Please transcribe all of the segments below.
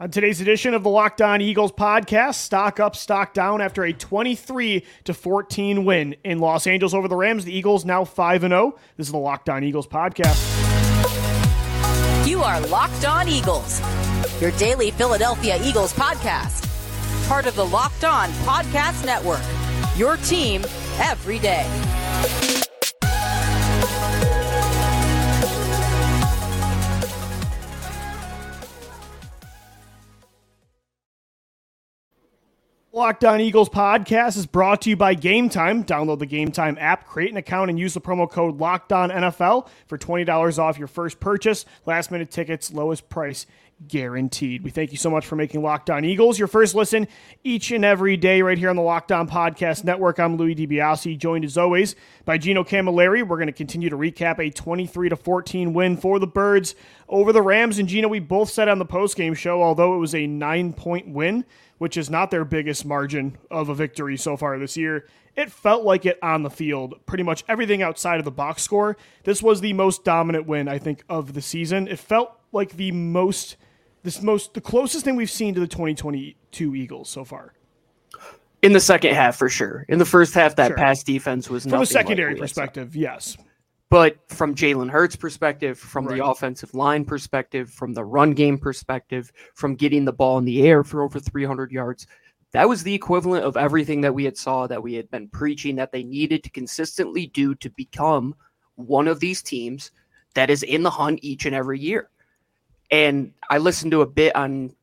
On today's edition of the Locked On Eagles podcast, stock up, stock down after a 23 to 14 win in Los Angeles over the Rams. The Eagles now 5 and 0. This is the Locked On Eagles podcast. You are Locked On Eagles, your daily Philadelphia Eagles podcast. Part of the Locked On Podcast Network. Your team every day. Locked On Eagles podcast is brought to you by Game Time. Download the Game Time app, create an account, and use the promo code Locked On NFL for twenty dollars off your first purchase. Last minute tickets, lowest price guaranteed. We thank you so much for making Locked On Eagles your first listen each and every day right here on the Locked On Podcast Network. I'm Louis DiBiase, joined as always by Gino Camilleri. We're going to continue to recap a 23 to 14 win for the Birds over the Rams. And Gino, we both said on the post game show, although it was a nine point win which is not their biggest margin of a victory so far this year. It felt like it on the field. Pretty much everything outside of the box score. This was the most dominant win, I think, of the season. It felt like the most, this most, the closest thing we've seen to the 2022 Eagles so far. In the second half, for sure. In the first half, that Sure. pass defense was From a secondary like we had seen. perspective, yes. But from Jalen Hurts' perspective, from Right. the offensive line perspective, from the run game perspective, from getting the ball in the air for over 300 yards, that was the equivalent of everything that we had saw that we had been preaching that they needed to consistently do to become one of these teams that is in the hunt each and every year. And I listened to a bit on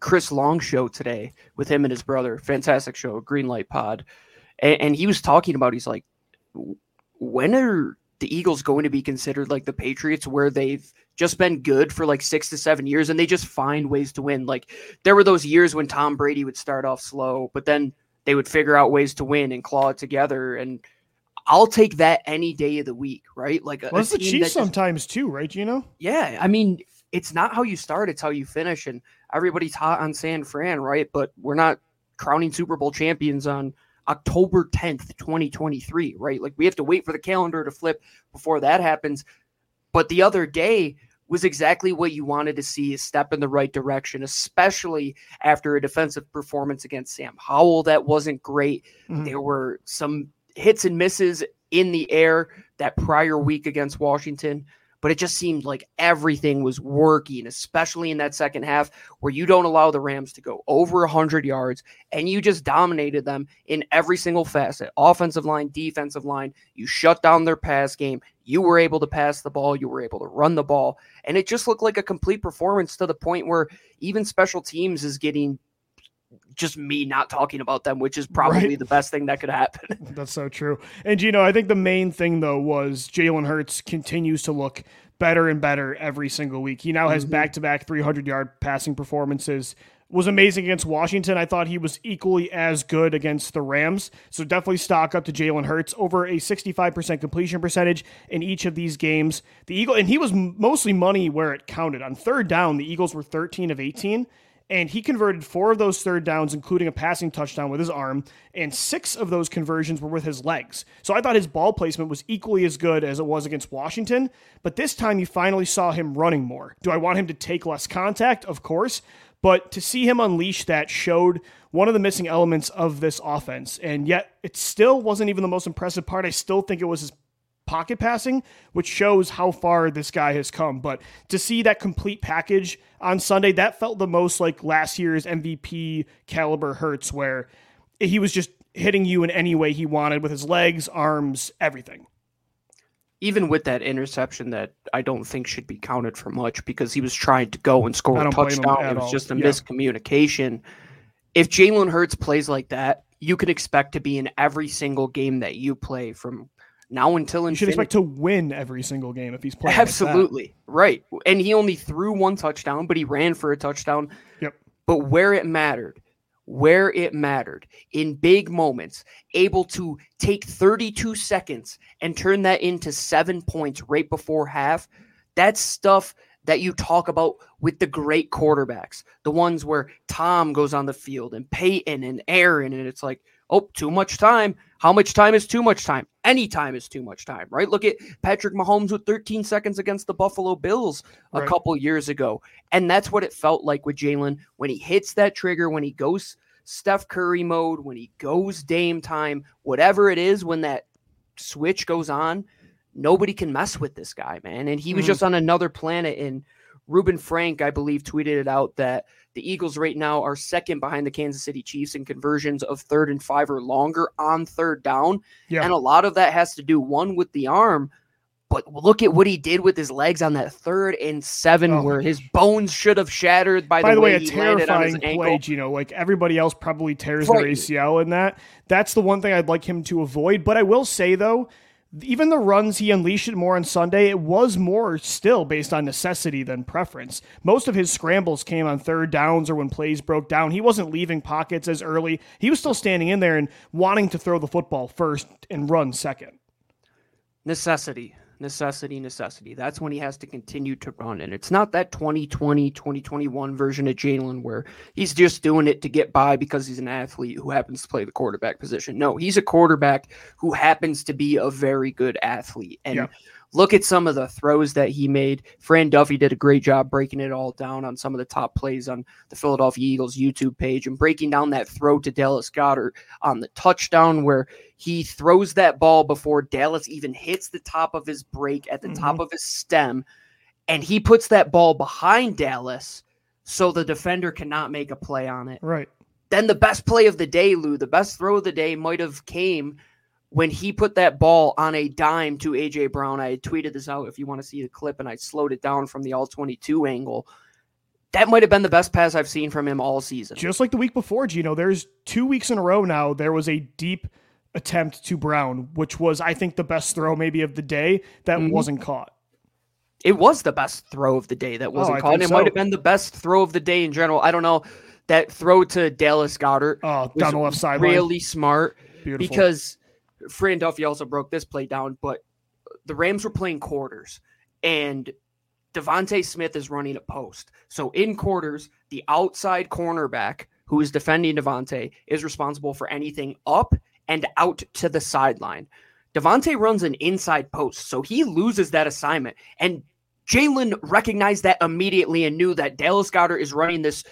Chris Long show today with him and his brother. Fantastic show, Greenlight Pod. And, and he was talking about, he's like, when are the Eagles going to be considered like the Patriots, where they've just been good for like six to seven years and they just find ways to win? Like there were those years when Tom Brady would start off slow, but then they would figure out ways to win and claw it together. And I'll take that any day of the week, right? Like a, Well, a it's the Chiefs just- sometimes too, right, You know, yeah, I mean, it's not how you start, it's how you finish. And everybody's hot on San Fran, right? But we're not crowning Super Bowl champions on October 10th, 2023, right? Like we have to wait for the calendar to flip before that happens. But the other day was exactly what you wanted to see a step in the right direction, especially after a defensive performance against Sam Howell that wasn't great. Mhm. There were some hits and misses in the air that prior week against Washington, but it just seemed like everything was working, especially in that second half where you don't allow the Rams to go over 100 yards and you just dominated them in every single facet offensive line, defensive line. You shut down their pass game. You were able to pass the ball, you were able to run the ball, and it just looked like a complete performance to the point where even special teams is getting just me not talking about them, which is probably Right. the best thing that could happen. That's so true. And you know, I think the main thing though was Jalen Hurts continues to look better and better every single week. He now has Mhm. back-to-back 300-yard passing performances. Was amazing against Washington. I thought he was equally as good against the Rams. So definitely stock up to Jalen Hurts over a 65% completion percentage in each of these games. The Eagle and he was mostly money where it counted. On third down, the Eagles were 13 of 18 and he converted four of those third downs, including a passing touchdown with his arm, and six of those conversions were with his legs. So I thought his ball placement was equally as good as it was against Washington, but this time you finally saw him running more. Do I want him to take less contact? Of course. But to see him unleash that showed one of the missing elements of this offense. And yet it still wasn't even the most impressive part. I still think it was his pocket passing, which shows how far this guy has come. But to see that complete package on Sunday, that felt the most like last year's MVP caliber Hurts, where he was just hitting you in any way he wanted with his legs, arms, everything. Even with that interception that I don't think should be counted for much because he was trying to go and score a don't blame him touchdown. It was all. just a Yeah. miscommunication. If Jalen Hurts plays like that, you can expect to be in every single game that you play from now until You should expect to win every single game if he's playing. like. Absolutely. right. And he only threw one touchdown, but he ran for a touchdown. Yep. But where it mattered, where it mattered in big moments, able to take 32 seconds and turn that into seven points right before half, that's stuff that you talk about with the great quarterbacks, the ones where Tom goes on the field and Peyton and Aaron, and it's like, Oh, too much time. How much time is too much time? Any time is too much time, right? Look at Patrick Mahomes with 13 seconds against the Buffalo Bills a Right. couple years ago. And that's what it felt like with Jalen when he hits that trigger, when he goes Steph Curry mode, when he goes Dame time, whatever it is, when that switch goes on, nobody can mess with this guy, man. And he was Mhm. just on another planet. And Reuben Frank, I believe, tweeted it out that the Eagles right now are second behind the Kansas City Chiefs in conversions of third and five or longer on third down. Yeah. And a lot of that has to do one with the arm, but look at what he did with his legs on that third and seven, Oh. where his bones should have shattered by, By the way, a he landed on his terrifying ankle. play, you know, like everybody else probably tears their ACL in that. That's the one thing I'd like him to avoid. But I will say though, even the runs he unleashed more on Sunday, it was more still based on necessity than preference. Most of his scrambles came on third downs or when plays broke down. He wasn't leaving pockets as early. He was still standing in there and wanting to throw the football first and run second. necessity necessity necessity. That's when he has to continue to run. And it's not that 2020 2021 version of jalen where he's just doing it to get by because he's an athlete who happens to play the quarterback position. No he's a quarterback who happens to be a very good athlete. And Yeah. Look at some of the throws that he made fran duffy did a great job breaking it all down on some of the top plays on the philadelphia eagles youtube page and breaking down that throw to dallas goedert on the touchdown where he throws that ball before Dallas even hits the top of his break at the top mm-hmm. of his stem, and he puts that ball behind Dallas so the defender cannot make a play on it. Right. Then the best play of the day, Lou, the best throw of the day might have came when he put that ball on a dime to AJ Brown. I had tweeted this out if you want to see the clip, and I slowed it down from the all 22 angle. That might have been the best pass I've seen from him all season. Just like the week before, Gino, there's two weeks in a row now. There was a deep attempt to Brown, which was, I think, the best throw maybe of the day that Mhm. wasn't caught. It was the best throw of the day that wasn't Oh, caught. and It might have been the best throw of the day in general. I don't know. That throw to Dallas Goedert Oh, down the left sideline. really smart Beautiful. because Fran Duffy also broke this play down, but the Rams were playing quarters and DeVonta Smith is running a post. So in quarters, the outside cornerback who is defending DeVonta is responsible for anything up and out to the sideline. DeVonta runs an inside post, so he loses that assignment. And Jalen recognized that immediately and knew that Dallas Goedert is running this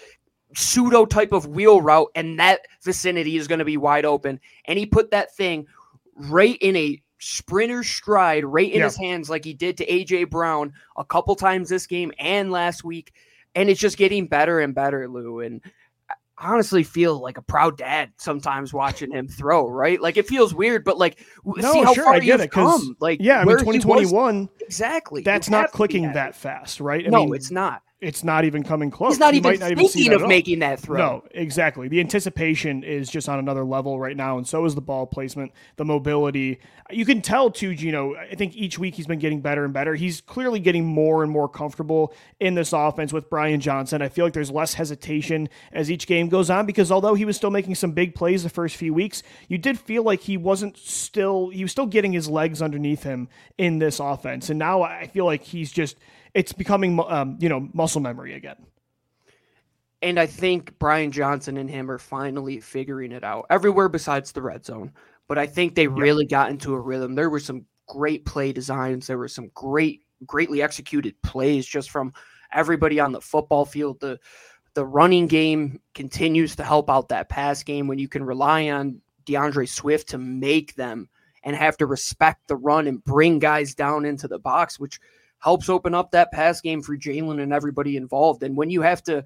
pseudo type of wheel route, and that vicinity is going to be wide open. And he put that thing right in a sprinter stride, right in Yeah. his hands, like he did to AJ Brown a couple times this game and last week. And it's just getting better and better, Lou. And I honestly feel like a proud dad sometimes watching him throw, right? Like it feels weird, but like No, see how sure, far I he get has it, come. Like yeah, I mean, where was- 2021, exactly. That's not clicking that fast, right? I no, mean, it's not. It's not even coming close. He's not You even not thinking that of making that throw. No, exactly. The anticipation is just on another level right now, and so is the ball placement, the mobility. You can tell too, Gino. I think each week he's been getting better and better. He's clearly getting more and more comfortable in this offense with Brian Johnson. I feel like there's less hesitation as each game goes on because although he was still making some big plays the first few weeks, you did feel like he wasn't still he was still getting his legs underneath him in this offense, and now I feel like he's just it's becoming um, you know muscle memory again. And I think Brian Johnson and him are finally figuring it out everywhere besides the red zone. But I think they really got into a rhythm. There were some great play designs. There were some great, greatly executed plays just from everybody on the football field. The the running game continues to help out that pass game when you can rely on D'Andre Swift to make them and have to respect the run and bring guys down into the box, which helps open up that pass game for Jalen and everybody involved. And when you have to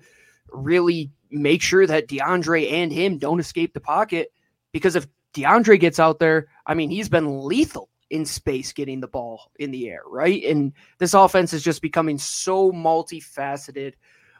really make sure that D'Andre and him don't escape the pocket, because if D'Andre gets out there, I mean, he's been lethal in space getting the ball in the air, right? And this offense is just becoming so multifaceted,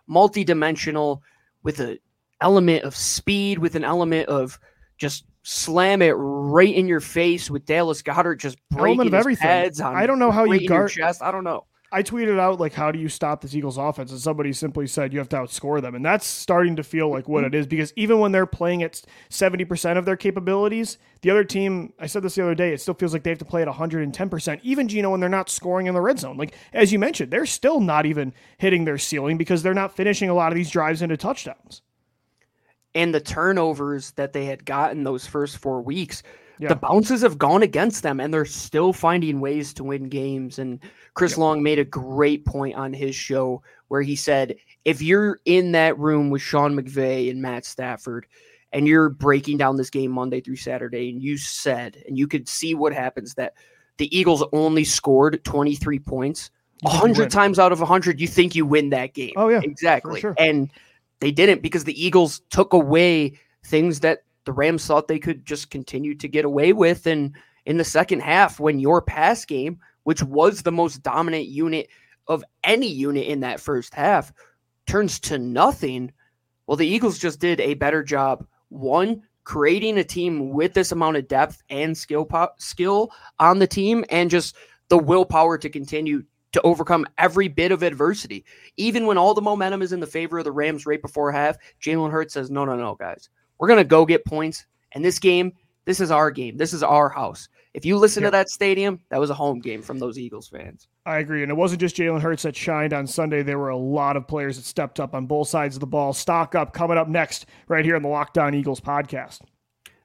multidimensional with an element of speed, with an element of just slam it right in your face with Dallas Goedert just breaking of everything. pads on I don't know how you guard- chest. I don't know. I tweeted out like, "How do you stop this Eagles offense?" And somebody simply said, "You have to outscore them," and that's starting to feel like what it is because even when they're playing at seventy percent of their capabilities, the other team. I said this the other day. It still feels like they have to play at one hundred and ten percent. Even Gino when they're not scoring in the red zone, like as you mentioned, they're still not even hitting their ceiling because they're not finishing a lot of these drives into touchdowns. and the turnovers that they had gotten those first four weeks, Yeah. the bounces have gone against them and they're still finding ways to win games. And Chris Long made a great point on his show where he said, if you're in that room with Sean McVay and Matt Stafford and you're breaking down this game Monday through Saturday, and you said, and you could see what happens that the Eagles only scored 23 points. You think you win. 100 times out of 100, you think you win that game. Oh, yeah, Exactly. sure. And they didn't because the Eagles took away things that the Rams thought they could just continue to get away with. And in the second half, when your pass game, which was the most dominant unit of any unit in that first half, turns to nothing, well, the Eagles just did a better job. One, creating a team with this amount of depth and skill po- skill on the team, and just the willpower to continue to overcome every bit of adversity. Even when all the momentum is in the favor of the Rams right before half, Jalen Hurts says, No, no, no, guys. We're going to go get points. And this game, this is our game. This is our house. If you listen Yep. to that stadium, that was a home game from those Eagles fans. I agree. And it wasn't just Jalen Hurts that shined on Sunday. There were a lot of players that stepped up on both sides of the ball. Stock up coming up next, right here on the Locked On Eagles podcast.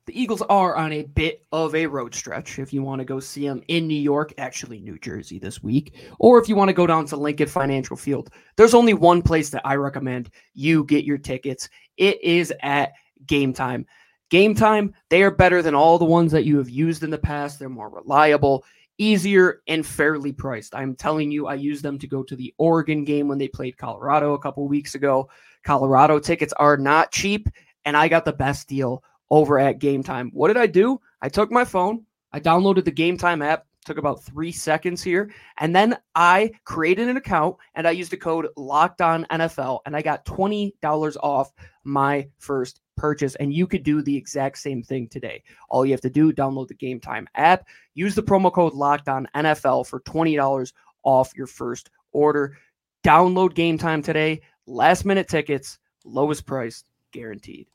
The Eagles are on a bit of a road stretch if you want to go see them in New York, actually New Jersey this week, or if you want to go down to Lincoln Financial Field. There's only one place that I recommend you get your tickets. It is at Game Time. Game Time, they are better than all the ones that you have used in the past. They're more reliable, easier, and fairly priced. I'm telling you, I used them to go to the Oregon game when they played Colorado a couple weeks ago. Colorado tickets are not cheap, and I got the best deal over at Game Time. What did I do? I took my phone, I downloaded the Game Time app, took about three seconds here, and then I created an account and I used the code Locked On NFL, and I got twenty dollars off my first purchase. And you could do the exact same thing today. All you have to do download the Game Time app, use the promo code Locked On NFL for twenty dollars off your first order. Download Game Time today. Last minute tickets, lowest price guaranteed.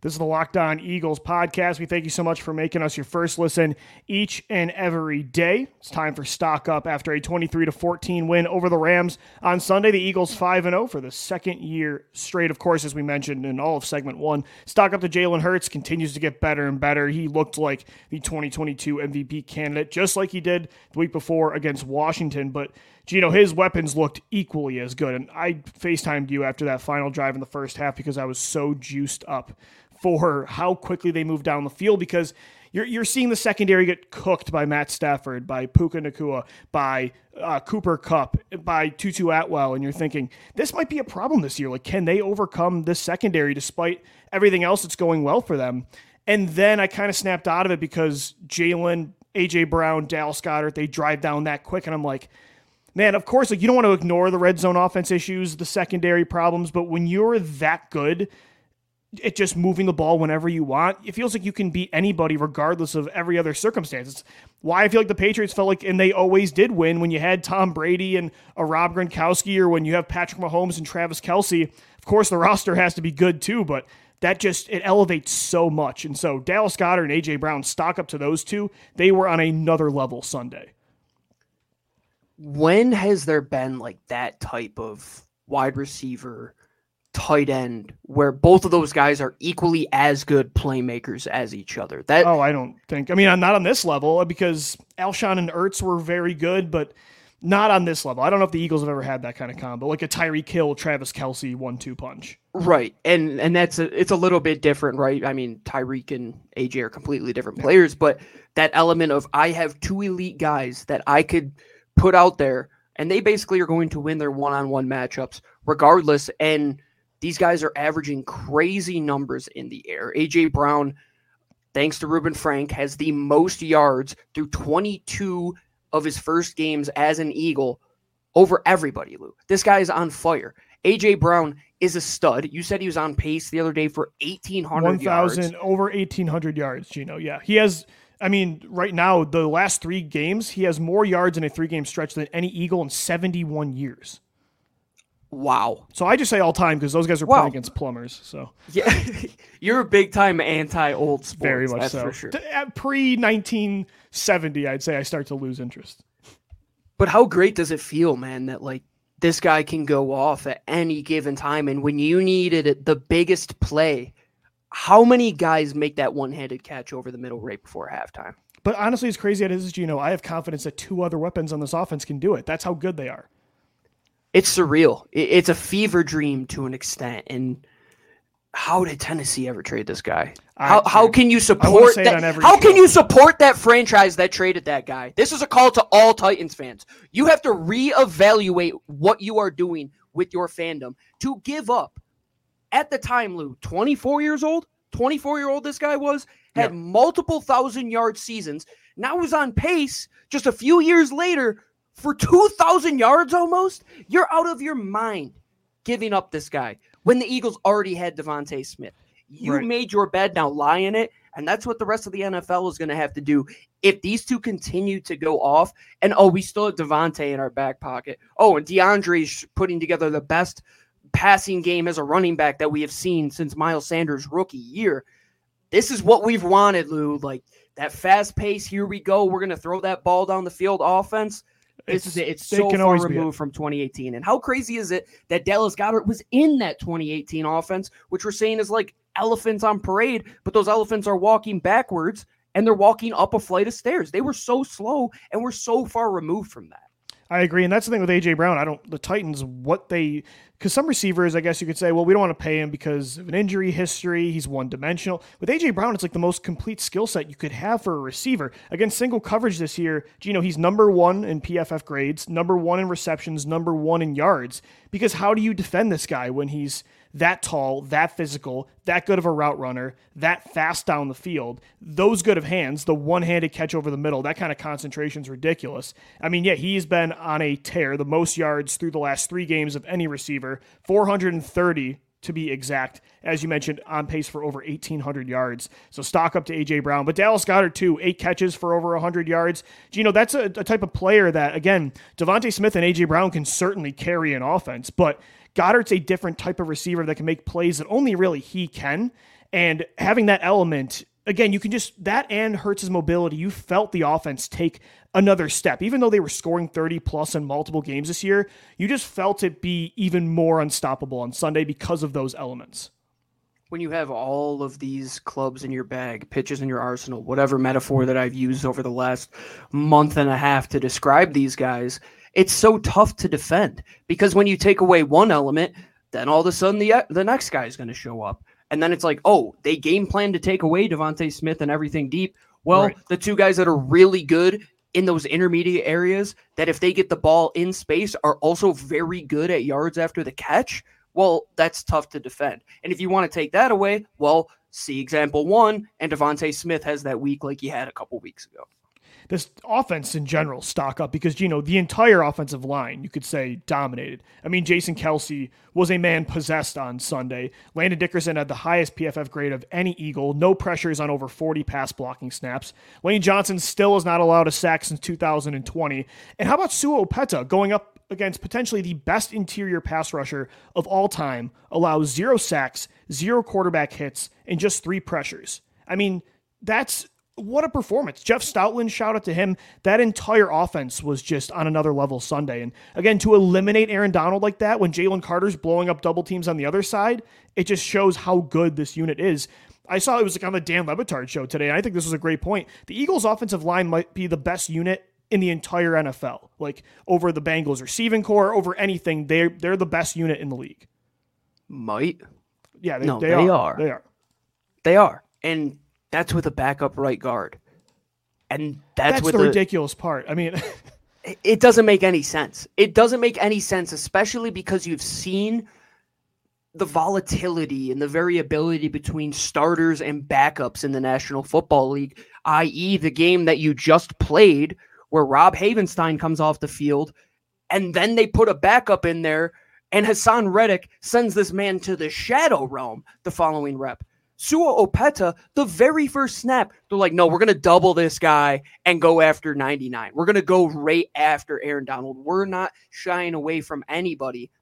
This is the Locked On Eagles podcast. We thank you so much for making us your first listen each and every day. It's time for stock up after a 23 to 14 win over the Rams on Sunday. The Eagles 5 and 0 for the second year straight. Of course, as we mentioned in all of segment 1, stock up to Jalen Hurts continues to get better and better. He looked like the 2022 MVP candidate just like he did the week before against Washington, but Gino, his weapons looked equally as good. And I FaceTimed you after that final drive in the first half because I was so juiced up for how quickly they moved down the field because you're, you're seeing the secondary get cooked by Matt Stafford, by Puka Nacua, by uh, Cooper Kupp, by Tutu Atwell, and you're thinking this might be a problem this year. Like, can they overcome this secondary despite everything else that's going well for them? And then I kind of snapped out of it because Jalen, AJ Brown, Dallas Goedert, they drive down that quick, and I'm like, man, of course, like you don't want to ignore the red zone offense issues, the secondary problems, but when you're that good at just moving the ball whenever you want. It feels like you can beat anybody regardless of every other circumstance. It's why I feel like the Patriots felt like, and they always did win when you had Tom Brady and a Rob Gronkowski, or when you have Patrick Mahomes and Travis Kelce. Of course, the roster has to be good too, but that just it elevates so much. And so Dallas Goedert and AJ Brown stock up to those two. They were on another level Sunday. When has there been like that type of wide receiver tight end where both of those guys are equally as good playmakers as each other that Oh, I don't think. I mean, I'm not on this level uh, because Alshon and Ertz were very good, but not on this level. I don't know if the Eagles have ever had that kind of combo, like a Tyreek Hill, Travis Kelce one-two punch. right and and that's a, it's a little bit different right i mean tyreek and aj are completely different players but that element of i have two elite guys that i could put out there and they basically are going to win their one-on-one matchups regardless and these guys are averaging crazy numbers in the air aj brown thanks to Reuben Frank, has the most yards through 22 of his first games as an Eagle over everybody, Lou. This guy is on fire. AJ Brown is a stud. You said he was on pace the other day for 1,800 yards. 1,000 over 1,800 yards, Gino. Yeah, he has. I mean, right now, the last three games, he has more yards in a three-game stretch than any Eagle in 71 years. Wow. So I just say all time because those guys are Wow. playing against plumbers. So Yeah, you're a big time anti old sports. very much that's so. for sure. Uh, Pre 1970, I'd say I start to lose interest. But how great does it feel, man, that like this guy can go off at any given time, and when you needed it, the biggest play how many guys make that one-handed catch over the middle right before halftime? But honestly, as crazy as it is, you know, I have confidence that two other weapons on this offense can do it. That's how good they are. It's surreal. It's a fever dream to an extent. And how did Tennessee ever trade this guy? How, how can you support that? How show. can you support that franchise that traded that guy? This is a call to all Titans fans. You have to reevaluate what you are doing with your fandom to give up. At the time, Lou, 24 years old, 24 year old this guy was, had yeah. multiple thousand yard seasons. Now was on pace just a few years later for 2,000 yards almost. You're out of your mind giving up this guy when the Eagles already had DeVonta Smith. You right. made your bed, now lie in it. And that's what the rest of the NFL is going to have to do. If these two continue to go off, and oh, we still have DeVonta in our back pocket. Oh, and D'Andre's putting together the best passing game as a running back that we have seen since Miles Sanders' rookie year. This is what we've wanted, Lou. Like that fast pace, here we go. We're going to throw that ball down the field offense. This it's, is it. It's so far removed from 2018. And how crazy is it that Dallas Goedert was in that 2018 offense, which we're saying is like elephants on parade, but those elephants are walking backwards and they're walking up a flight of stairs. They were so slow and we're so far removed from that. I agree, and that's the thing with AJ Brown. I don't the Titans what they because some receivers, I guess you could say, well, we don't want to pay him because of an injury history. He's one dimensional. With AJ Brown, it's like the most complete skill set you could have for a receiver. Against single coverage this year, Gino, he's number one in PFF grades, number one in receptions, number one in yards. Because how do you defend this guy when he's that tall, that physical, that good of a route runner, that fast down the field, those good of hands, the one handed catch over the middle, that kind of concentration is ridiculous. I mean, yeah, he's been on a tear, the most yards through the last three games of any receiver, 430 to be exact, as you mentioned, on pace for over 1,800 yards. So stock up to A.J. Brown. But Dallas Goedert, too, eight catches for over 100 yards. Gino, that's a, a type of player that, again, DeVonta Smith and A.J. Brown can certainly carry an offense, but Goedert's a different type of receiver that can make plays that only really he can. And having that element, again, you can just, that and Hurts' mobility, you felt the offense take another step. Even though they were scoring 30 plus in multiple games this year, you just felt it be even more unstoppable on Sunday because of those elements. When you have all of these clubs in your bag, pitches in your arsenal, whatever metaphor that I've used over the last month and a half to describe these guys, it's so tough to defend because when you take away one element, then all of a sudden the the next guy is going to show up. And then it's like, oh, they game plan to take away DeVonta Smith and everything deep. Well, right. the two guys that are really good in those intermediate areas that if they get the ball in space are also very good at yards after the catch. Well, that's tough to defend. And if you want to take that away, well, see example one, and DeVonta Smith has that week like he had a couple weeks ago this offense in general stock up because you know the entire offensive line you could say dominated. I mean Jason Kelce was a man possessed on Sunday. Landon Dickerson had the highest PFF grade of any Eagle. No pressures on over 40 pass blocking snaps. Lane Johnson still is not allowed a sack since 2020. And how about Sua Opeta going up against potentially the best interior pass rusher of all time, allows zero sacks, zero quarterback hits, and just three pressures. I mean, that's what a performance. Jeff Stoutland, shout out to him. That entire offense was just on another level Sunday. And again, to eliminate Aaron Donald like that when Jalen Carter's blowing up double teams on the other side, it just shows how good this unit is. I saw it was like on the Dan Le Batard show today, and I think this was a great point. The Eagles' offensive line might be the best unit in the entire NFL, like over the Bengals receiving core, over anything. They're they're the best unit in the league. Might. Yeah, they, no, they, they are. are. They are. They are. And that's with a backup right guard. And that's, that's the ridiculous part. I mean, it doesn't make any sense. It doesn't make any sense, especially because you've seen the volatility and the variability between starters and backups in the National Football League, i.e., the game that you just played, where Rob Havenstein comes off the field, and then they put a backup in there, and Haason Reddick sends this man to the shadow realm the following rep. Sua Opeta, the very first snap, they're like, no, we're going to double this guy and go after 99. We're going to go right after Aaron Donald. We're not shying away from anybody.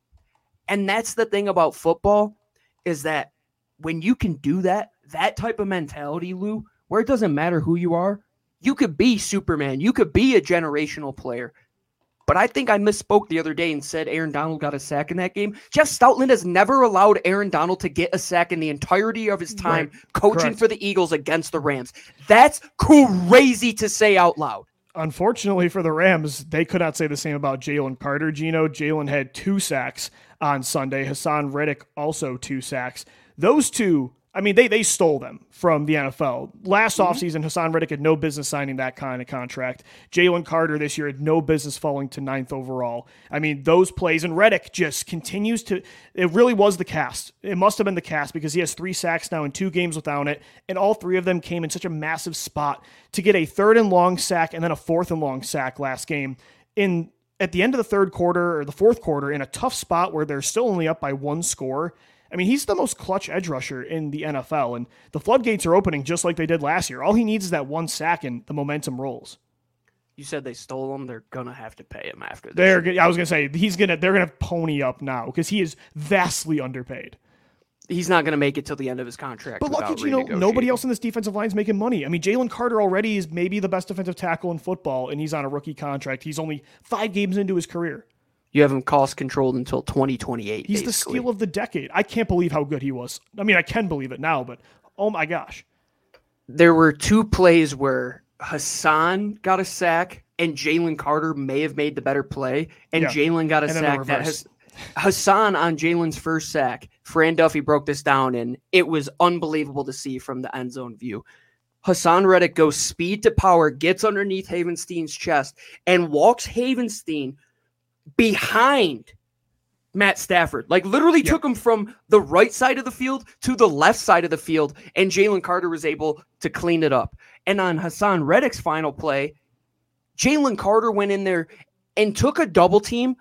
And that's the thing about football is that when you can do that, that type of mentality, Lou, where it doesn't matter who you are, you could be Superman, you could be a generational player. But I think I misspoke the other day and said Aaron Donald got a sack in that game. Jeff Stoutland has never allowed Aaron Donald to get a sack in the entirety of his time right. coaching Correct. for the Eagles against the Rams. That's crazy to say out loud. Unfortunately for the Rams, they could not say the same about Jalen Carter. Gino, Jalen had two sacks on Sunday. Haason Reddick also two sacks. Those two I mean, they they stole them from the NFL. Last mm-hmm. offseason, Haason Reddick had no business signing that kind of contract. Jalen Carter this year had no business falling to ninth overall. I mean, those plays, and Reddick just continues to. It really was the cast. It must have been the cast because he has three sacks now in two games without it, and all three of them came in such a massive spot to get a third and long sack and then a fourth and long sack last game. In at the end of the third quarter or the fourth quarter, in a tough spot where they're still only up by one score I mean, he's the most clutch edge rusher in the NFL, and the floodgates are opening just like they did last year. All he needs is that one sack, and the momentum rolls. You said they stole him. They're gonna have to pay him after. This. They're. I was gonna say he's gonna. They're gonna pony up now because he is vastly underpaid. He's not going to make it till the end of his contract. But at you know nobody else in this defensive line is making money. I mean, Jalen Carter already is maybe the best defensive tackle in football, and he's on a rookie contract. He's only five games into his career. You have him cost controlled until 2028. He's basically. the steal of the decade. I can't believe how good he was. I mean, I can believe it now, but oh my gosh. There were two plays where Haason got a sack and Jalen Carter may have made the better play, and yeah. Jalen got a sack that has Haason on Jalen's first sack. Fran Duffy broke this down, and it was unbelievable to see from the end zone view. Haason Reddick goes speed to power, gets underneath Havenstein's chest, and walks Havenstein behind Matt Stafford. Like literally yep. took him from the right side of the field to the left side of the field, and Jalen Carter was able to clean it up. And on Haason Reddick's final play, Jalen Carter went in there and took a double team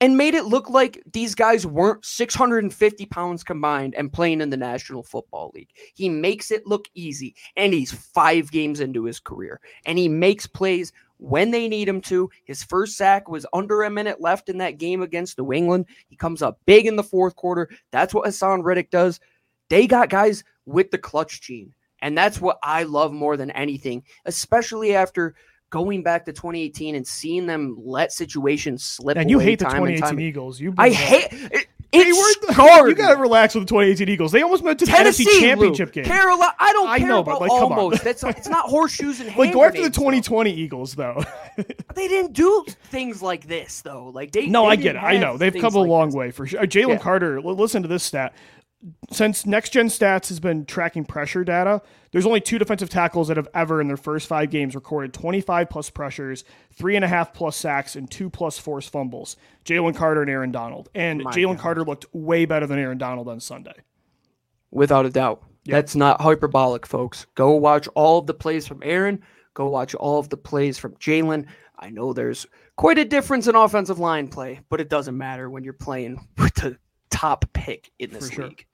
and made it look like these guys weren't 650 pounds combined and playing in the National Football League. He makes it look easy, and he's five games into his career, and he makes plays when they need him to. His first sack was under a minute left in that game against New England. He comes up big in the fourth quarter. That's what Haason Reddick does. They got guys with the clutch gene. And that's what I love more than anything, especially after going back to 2018 and seeing them let situations slip. And you hate the 2018 Eagles. You I hate it. It's scarred. You got to relax with the 2018 Eagles. They almost went to the Tennessee, NFC Championship game. Carolina, I don't I care know, about but like, almost. That's it's not horseshoes and like go after the 2020 though. Eagles though. they didn't do things like this though. Like they. No, they I get it. I know they've come a long way for sure. Uh, Jalen yeah. Carter. Listen to this stat since Next Gen Stats has been tracking pressure data, there's only two defensive tackles that have ever, in their first five games, recorded 25 plus pressures, three and a half plus sacks, and two plus forced fumbles. Jalen Carter and Aaron Donald. And Jalen Carter looked way better than Aaron Donald on Sunday. Without a doubt. Yep. That's not hyperbolic, folks. Go watch all of the plays from Aaron. Go watch all of the plays from Jalen. I know there's quite a difference in offensive line play, but it doesn't matter when you're playing with the top pick in this sure. league.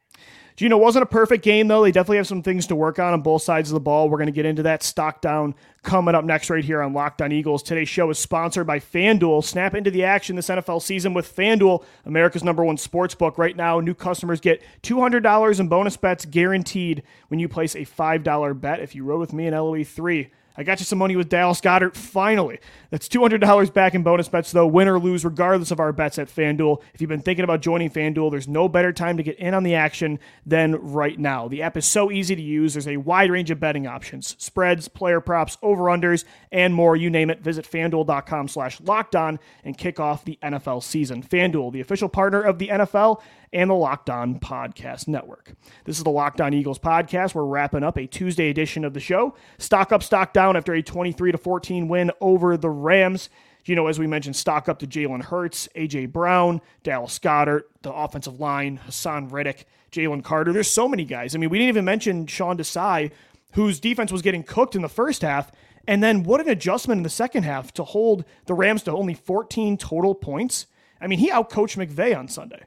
Gino wasn't a perfect game though. They definitely have some things to work on on both sides of the ball. We're going to get into that stock down coming up next right here on Locked On Eagles. Today's show is sponsored by FanDuel. Snap into the action this NFL season with FanDuel, America's number one sports book. Right now, new customers get $200 in bonus bets guaranteed when you place a $5 bet. If you rode with me in LOE 3, I got you some money with Dallas Goedert. Finally. That's $200 back in bonus bets, though, win or lose, regardless of our bets at FanDuel. If you've been thinking about joining FanDuel, there's no better time to get in on the action than right now. The app is so easy to use. There's a wide range of betting options spreads, player props, over unders, and more. You name it. Visit fanduel.com slash locked on and kick off the NFL season. FanDuel, the official partner of the NFL and the Locked On Podcast Network. This is the Locked On Eagles podcast. We're wrapping up a Tuesday edition of the show. Stock up, stock down after a 23 to 14 win over the Rams. You know, as we mentioned, stock up to Jalen Hurts, AJ Brown, Dallas Goedert, the offensive line, Haason Reddick, Jalen Carter. There's so many guys. I mean, we didn't even mention Sean Desai, whose defense was getting cooked in the first half. And then what an adjustment in the second half to hold the Rams to only 14 total points. I mean, he outcoached McVay on Sunday.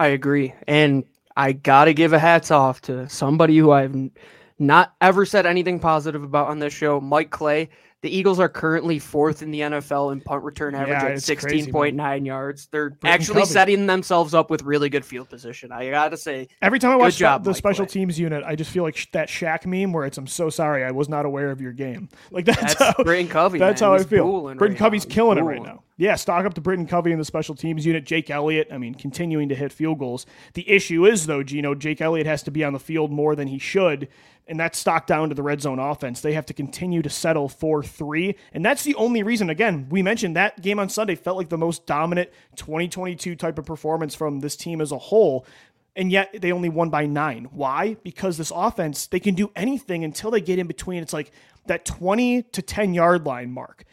I agree. And I got to give a hats off to somebody who I've not ever said anything positive about on this show, Mike Clay. The Eagles are currently fourth in the NFL in punt return average Yeah, at it's sixteen point nine yards. They're Britton actually Covey. setting themselves up with really good field position. I gotta say, Every time I watch job, the Mike special teams unit, I just feel like sh- that Shaq meme where it's "I'm so sorry, I was not aware of your game." Like that's, That's how Britton Covey, That's man. how I feel. Britton right Covey's now. He's killing it right now. Yeah, stock up to Britton Covey in the special teams unit. Jake Elliott, I mean, continuing to hit field goals. The issue is though, Gino, Jake Elliott has to be on the field more than he should, and that's stock down to the red zone offense. They have to continue to settle for three, and that's the only reason. Again, we mentioned that game on Sunday felt like the most dominant 2022 type of performance from this team as a whole. And yet they only won by nine. Why? Because this offense, they can do anything until they get in between. It's like that 20 to 10 yard line mark.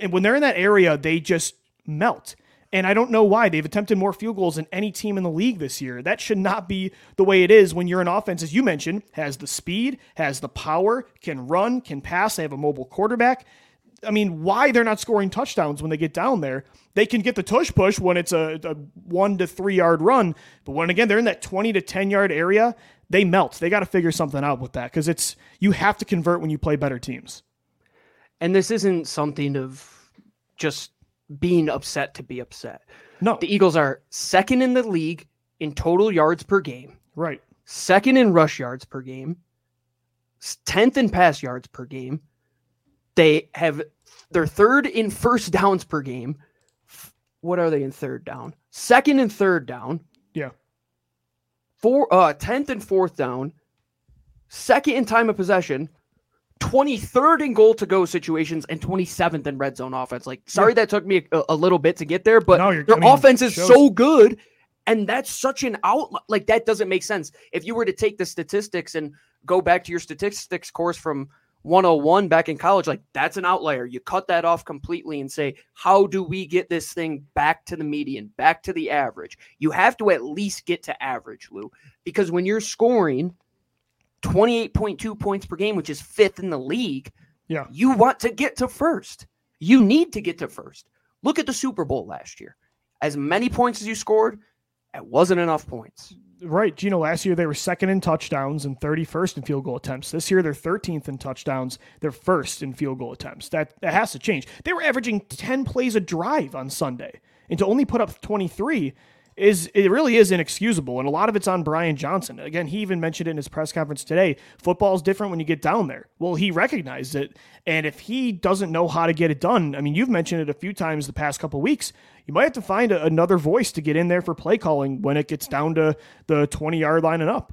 And when they're in that area, they just melt. And I don't know why. They've attempted more field goals than any team in the league this year. That should not be the way it is when you're an offense, as you mentioned, has the speed, has the power, can run, can pass. They have a mobile quarterback. I mean, why they're not scoring touchdowns when they get down there? They can get the tush push when it's a, a one to three yard run, but when again they're in that twenty to ten yard area, they melt. They got to figure something out with that because it's you have to convert when you play better teams. And this isn't something of just being upset to be upset. No, The Eagles are second in the league in total yards per game, right? second in rush yards per game, 10th in pass yards per game. They have they're third in first downs per game. What are they in third down? Second and third down. Yeah, Four uh 10th and fourth down. Second in time of possession. 23rd in goal to go situations and 27th in red zone offense. Like, sorry that took me a, a little bit to get there, but No, their I mean, offense is shows- so good. And that's such an out. Like, that doesn't make sense. If you were to take the statistics and go back to your statistics course from 101 back in college, like, that's an outlier. You cut that off completely and say, how do we get this thing back to the median, back to the average? You have to at least get to average, Lou, because when you're scoring 28.2 points per game, which is fifth in the league, yeah. you want to get to first. You need to get to first. Look at the Super Bowl last year. As many points as you scored, it wasn't enough points. Right. You know, last year they were second in touchdowns and 31st in field goal attempts. This year they're 13th in touchdowns. They're first in field goal attempts. That, that has to change. They were averaging 10 plays a drive on Sunday. And to only put up 23 is it really is inexcusable. And a lot of it's on Brian Johnson. Again, he even mentioned it in his press conference today. Football's different when you get down there. Well, he recognized it. And if he doesn't know how to get it done, I mean, you've mentioned it a few times the past couple weeks. You might have to find a, another voice to get in there for play calling when it gets down to the 20 yard line and up.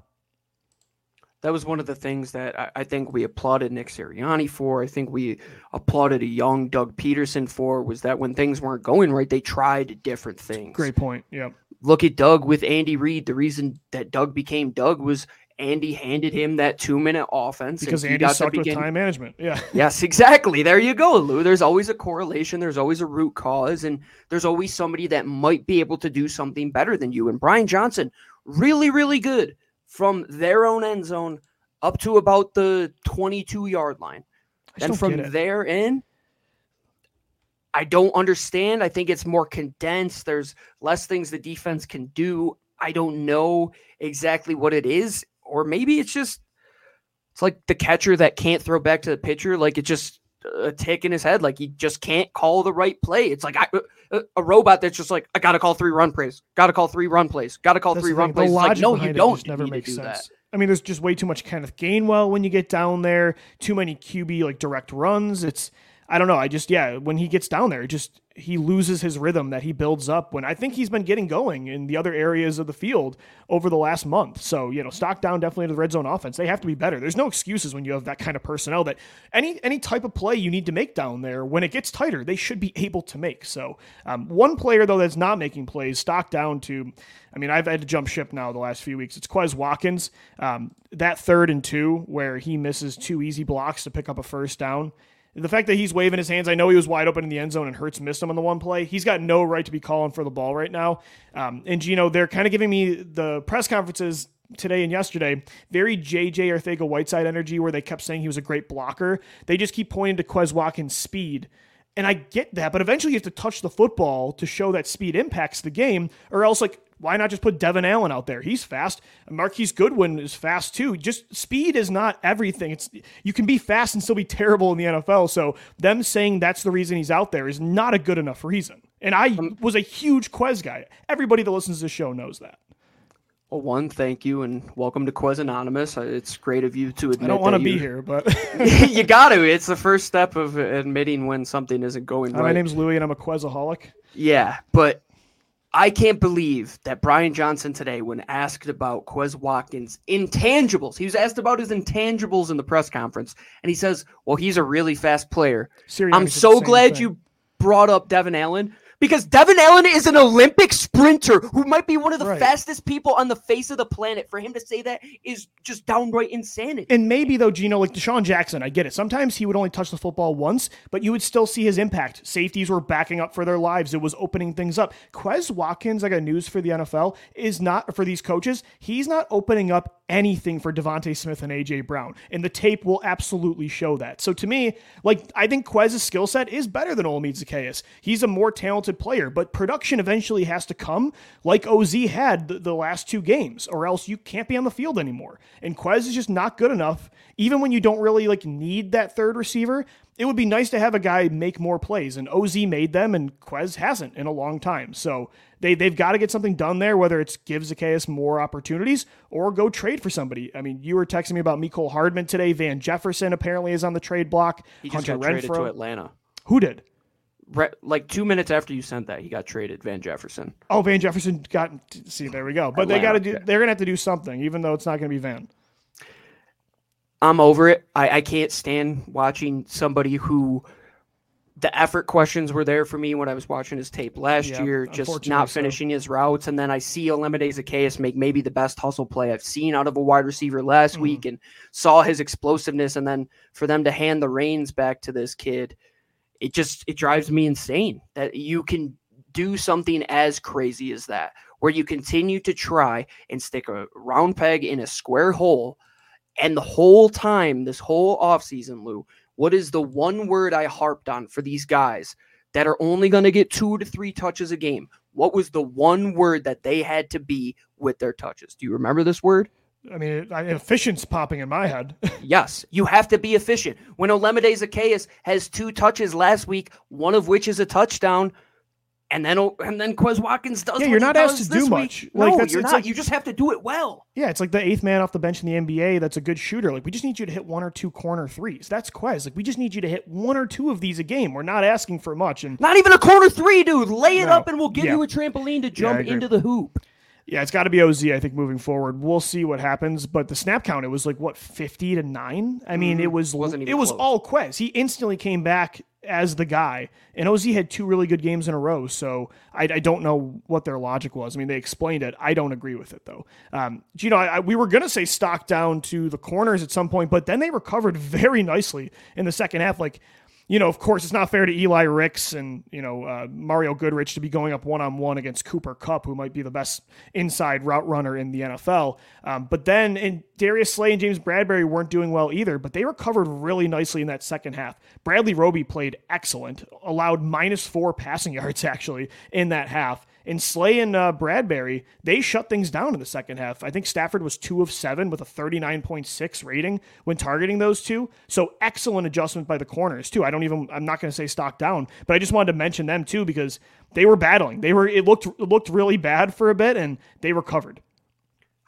That was one of the things that I, I think we applauded Nick Sirianni for. I think we applauded a young Doug Pederson for was that when things weren't going right, they tried different things. Great point. Yeah. Look at Doug with Andy Reid. The reason that Doug became Doug was Andy handed him that two minute offense. and Because he Andy got sucked with time management. Yeah. Yes, exactly. There you go, Lou. There's always a correlation. There's always a root cause, and there's always somebody that might be able to do something better than you. And Brian Johnson, really, really good from their own end zone up to about the 22 yard line. I just Then don't from there in, I don't understand. I think it's more condensed. There's less things the defense can do. I don't know exactly what it is, or maybe it's just it's like the catcher that can't throw back to the pitcher. Like it's just uh, a tick in his head. Like he just can't call the right play. It's like I, a, a robot that's just like I got to call three run plays. Got to call three run plays. Got to call That's three run plays. Like no, you it don't just never makes do sense. that. I mean, there's just way too much Kenneth Gainwell when you get down there. Too many QB like direct runs. It's I don't know. I just yeah, when he gets down there, just he loses his rhythm that he builds up. When I think he's been getting going in the other areas of the field over the last month. So you know, stock down definitely to the red zone offense. They have to be better. There's no excuses when you have that kind of personnel. That any any type of play you need to make down there when it gets tighter, they should be able to make. So um, one player though that's not making plays, stock down to. I mean, I've had to jump ship now the last few weeks. It's Quez Watkins. Um, that third and two where he misses two easy blocks to pick up a first down. The fact that he's waving his hands, I know he was wide open in the end zone and Hurts missed him on the one play. He's got no right to be calling for the ball right now. Um, and Gino, they're kind of giving me the press conferences today and yesterday, very JJ Arcega-Whiteside energy where they kept saying he was a great blocker. They just keep pointing to Quez Watkins' speed. And I get that, but eventually you have to touch the football to show that speed impacts the game, or else like Why not just put Devon Allen out there? He's fast. Marquise Goodwin is fast too. Just speed is not everything. It's you can be fast and still be terrible in the NFL. So them saying that's the reason he's out there is not a good enough reason. And I um, was a huge Quez guy. Everybody that listens to the show knows that. Well, one, thank you, and welcome to Quez Anonymous. Uh, it's great of you to admit. I don't want to be here, but you got to. It's the first step of admitting when something isn't going right. My name's Louie, and I'm a Quezaholic. Yeah, but I can't believe that Brian Johnson today, when asked about Quez Watkins' intangibles, he was asked about his intangibles in the press conference, and he says, "Well, he's a really fast player." Sirianni I'm so glad thing. you brought up Devon Allen because Devon Allen is an Olympic sprinter who might be one of the right. fastest people on the face of the planet. For him to say that is just downright insanity. And maybe though, Gino, like DeSean Jackson, I get it. Sometimes he would only touch the football once, but you would still see his impact. Safeties were backing up for their lives. It was opening things up. Quez Watkins, I got news for the NFL, is not for these coaches. He's not opening up anything for DeVonta Smith and AJ Brown, and the tape will absolutely show that. So to me, like I think Quez's skill set is better than Olamide Zaccheaus. He's a more talented player, but production eventually has to come, like Oz had the, the last two games, or else you can't be on the field anymore. And Quez is just not good enough, even when you don't really like need that third receiver it would be nice to have a guy make more plays, and OZ made them, and Quez hasn't in a long time. So they they've got to get something done there, whether it's give Zaccheaus more opportunities or go trade for somebody. I mean, you were texting me about Mecole Hardman today. Van Jefferson apparently is on the trade block. He just Hunter traded to Atlanta. Who did? Like two minutes after you sent that, he got traded. Van Jefferson. Oh, Van Jefferson got. See, there we go. But Atlanta, they got to do. Yeah. They're gonna have to do something, even though it's not gonna be Van. I'm over it. I, I can't stand watching somebody who the effort questions were there for me when I was watching his tape last yeah, year, just not finishing so. his routes. And then I see Olamide Zaccheaus make maybe the best hustle play I've seen out of a wide receiver last mm-hmm. week and saw his explosiveness. And then for them to hand the reins back to this kid, it just it drives me insane that you can do something as crazy as that, where you continue to try and stick a round peg in a square hole – and the whole time, this whole offseason, Lou, what is the one word I harped on for these guys that are only going to get two to three touches a game? What was the one word that they had to be with their touches? Do you remember this word? I mean, efficient's popping in my head. yes, you have to be efficient. When Olamide Zaccheaus has two touches last week, one of which is a touchdown, and then and then Quez Watkins does. Yeah, you're not asked to do much. Week. Like, no, you're not. Like, you just have to do it well. Yeah, it's like the eighth man off the bench in the NBA. That's a good shooter. Like we just need you to hit one or two corner threes. That's Quez. Like we just need you to hit one or two of these a game. We're not asking for much, and not even a corner three, dude. Lay it no. up, and we'll give yeah. you a trampoline to jump yeah, into the hoop. Yeah, it's got to be OZ. I think moving forward, we'll see what happens. But the snap count, it was like what fifty to nine. I mean, mm, it was it was all Quez. He instantly came back as the guy. And OZ had two really good games in a row, so I, I, don't know what their logic was. I mean, they explained it. I don't agree with it though. Um, you know, I, I, we were gonna say stock down to the corners at some point, but then they recovered very nicely in the second half. Like you know, of course, it's not fair to Eli Ricks and, you know, uh, Mario Goodrich to be going up one on one against Cooper Kupp, who might be the best inside route runner in the NFL. Um, but then and Darius Slay and James Bradberry weren't doing well either, but they recovered really nicely in that second half. Bradley Roby played excellent, allowed minus four passing yards actually in that half. And Slay and uh, Bradberry, they shut things down in the second half. I think Stafford was two of seven with a 39.6 rating when targeting those two. So excellent adjustment by the corners, too. I don't even, I'm not going to say stock down, but I just wanted to mention them, too, because they were battling. They were, it looked, it looked really bad for a bit and they recovered.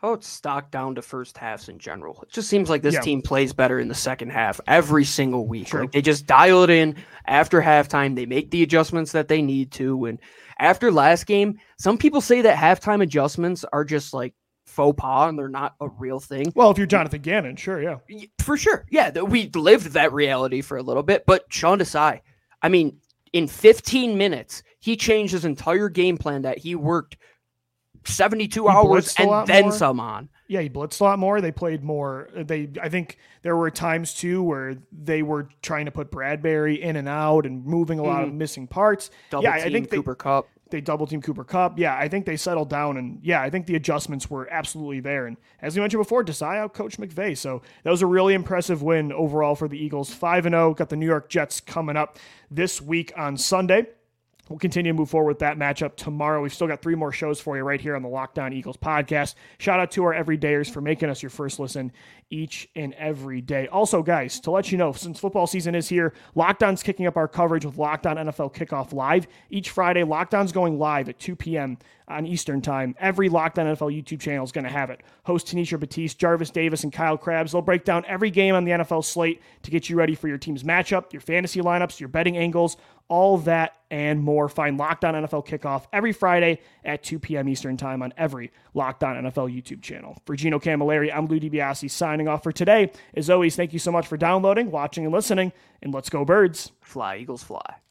Oh, it's stock down to first halves in general. It just seems like this yeah. team plays better in the second half every single week. Like they just dial it in after halftime. They make the adjustments that they need to. And after last game, some people say that halftime adjustments are just like faux pas and they're not a real thing. Well, if you're Jonathan Gannon, sure, yeah. For sure. Yeah, we lived that reality for a little bit. But Sean Desai, I mean, in 15 minutes, he changed his entire game plan that he worked 72 he hours and then more. some on. Yeah, he blitzed a lot more. They played more. They, I think there were times too where they were trying to put Bradberry in and out and moving a lot mm. of missing parts. Double yeah, I think Cooper they, Kupp. They double team Cooper Kupp. Yeah, I think they settled down and yeah, I think the adjustments were absolutely there. And as we mentioned before, Desai out Coach McVay. So that was a really impressive win overall for the Eagles. Five and zero. Oh, got the New York Jets coming up this week on Sunday. We'll continue to move forward with that matchup tomorrow. We've still got three more shows for you right here on the Locked On Eagles podcast. Shout out to our everydayers for making us your first listen each and every day. Also, guys, to let you know, since football season is here, Locked On's kicking up our coverage with Locked On NFL Kickoff Live. Each Friday, Locked On's going live at 2 p.m. on Eastern Time. Every Locked On NFL YouTube channel is going to have it. Host Tanisha Batiste, Jarvis Davis, and Kyle Crabbs. They'll break down every game on the NFL slate to get you ready for your team's matchup, your fantasy lineups, your betting angles, all that and more. Find Locked On NFL Kickoff every Friday at 2 p.m. Eastern Time on every Locked On NFL YouTube channel. For Gino Camilleri, I'm Lou DiBiase signing off for today. As always, thank you so much for downloading, watching, and listening, and let's go, birds. Fly, Eagles, fly.